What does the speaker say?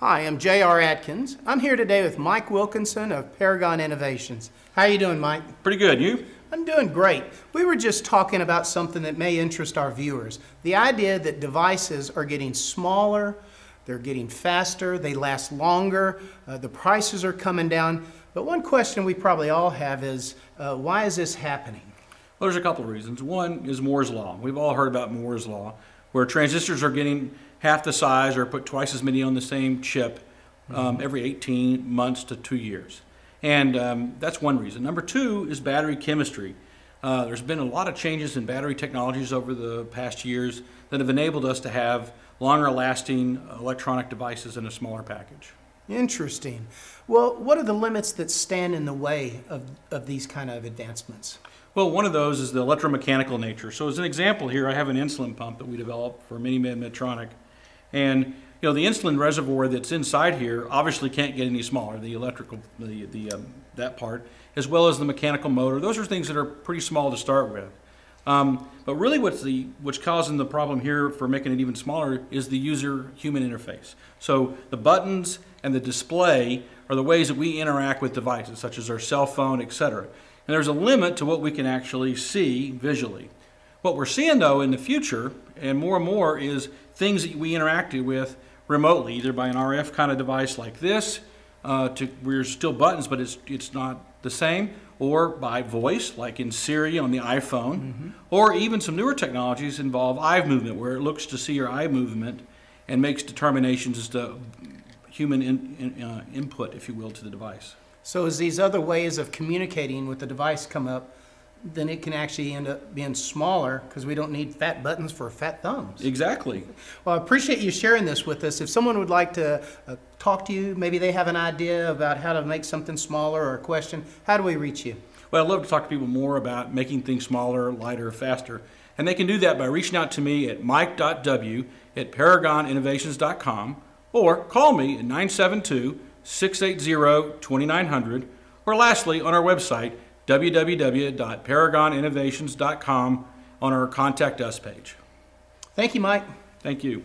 Hi, I'm J.R. Atkins. I'm here today with Mike Wilkinson of Paragon Innovations. How you doing, Mike? Pretty good. You? I'm doing great. We were just talking about something that may interest our viewers. The idea that devices are getting smaller, they're getting faster, they last longer, uh, the prices are coming down. But one question we probably all have is, uh, why is this happening? Well, there's a couple of reasons. One is Moore's Law. We've all heard about Moore's Law, where transistors are getting half the size or put twice as many on the same chip um, every 18 months to two years. And um, that's one reason. Number two is battery chemistry. Uh, there's been a lot of changes in battery technologies over the past years that have enabled us to have longer lasting electronic devices in a smaller package. Interesting. Well, what are the limits that stand in the way of, of these kind of advancements? Well, one of those is the electromechanical nature. So as an example here, I have an insulin pump that we developed for Minimed Medtronic. And you know, the insulin reservoir that's inside here obviously can't get any smaller, the electrical, the, the, um, that part, as well as the mechanical motor. Those are things that are pretty small to start with. Um, but really what's, the, what's causing the problem here for making it even smaller is the user human interface. So the buttons and the display are the ways that we interact with devices, such as our cell phone, etc. And there's a limit to what we can actually see visually. What we're seeing though in the future, and more and more, is things that we interacted with remotely, either by an RF kind of device like this, uh, to we're still buttons, but it's it's not the same, or by voice, like in Siri on the iPhone, mm-hmm. or even some newer technologies involve eye movement, where it looks to see your eye movement and makes determinations as to human in, in, uh, input, if you will, to the device. So as these other ways of communicating with the device come up, then it can actually end up being smaller because we don't need fat buttons for fat thumbs. Exactly. Well, I appreciate you sharing this with us. If someone would like to uh, talk to you, maybe they have an idea about how to make something smaller or a question, how do we reach you? Well, I'd love to talk to people more about making things smaller, lighter, faster. And they can do that by reaching out to me at mike.w at paragoninnovations.com or call me at 972 680 2900 or lastly on our website www.paragoninnovations.com on our Contact Us page. Thank you, Mike. Thank you.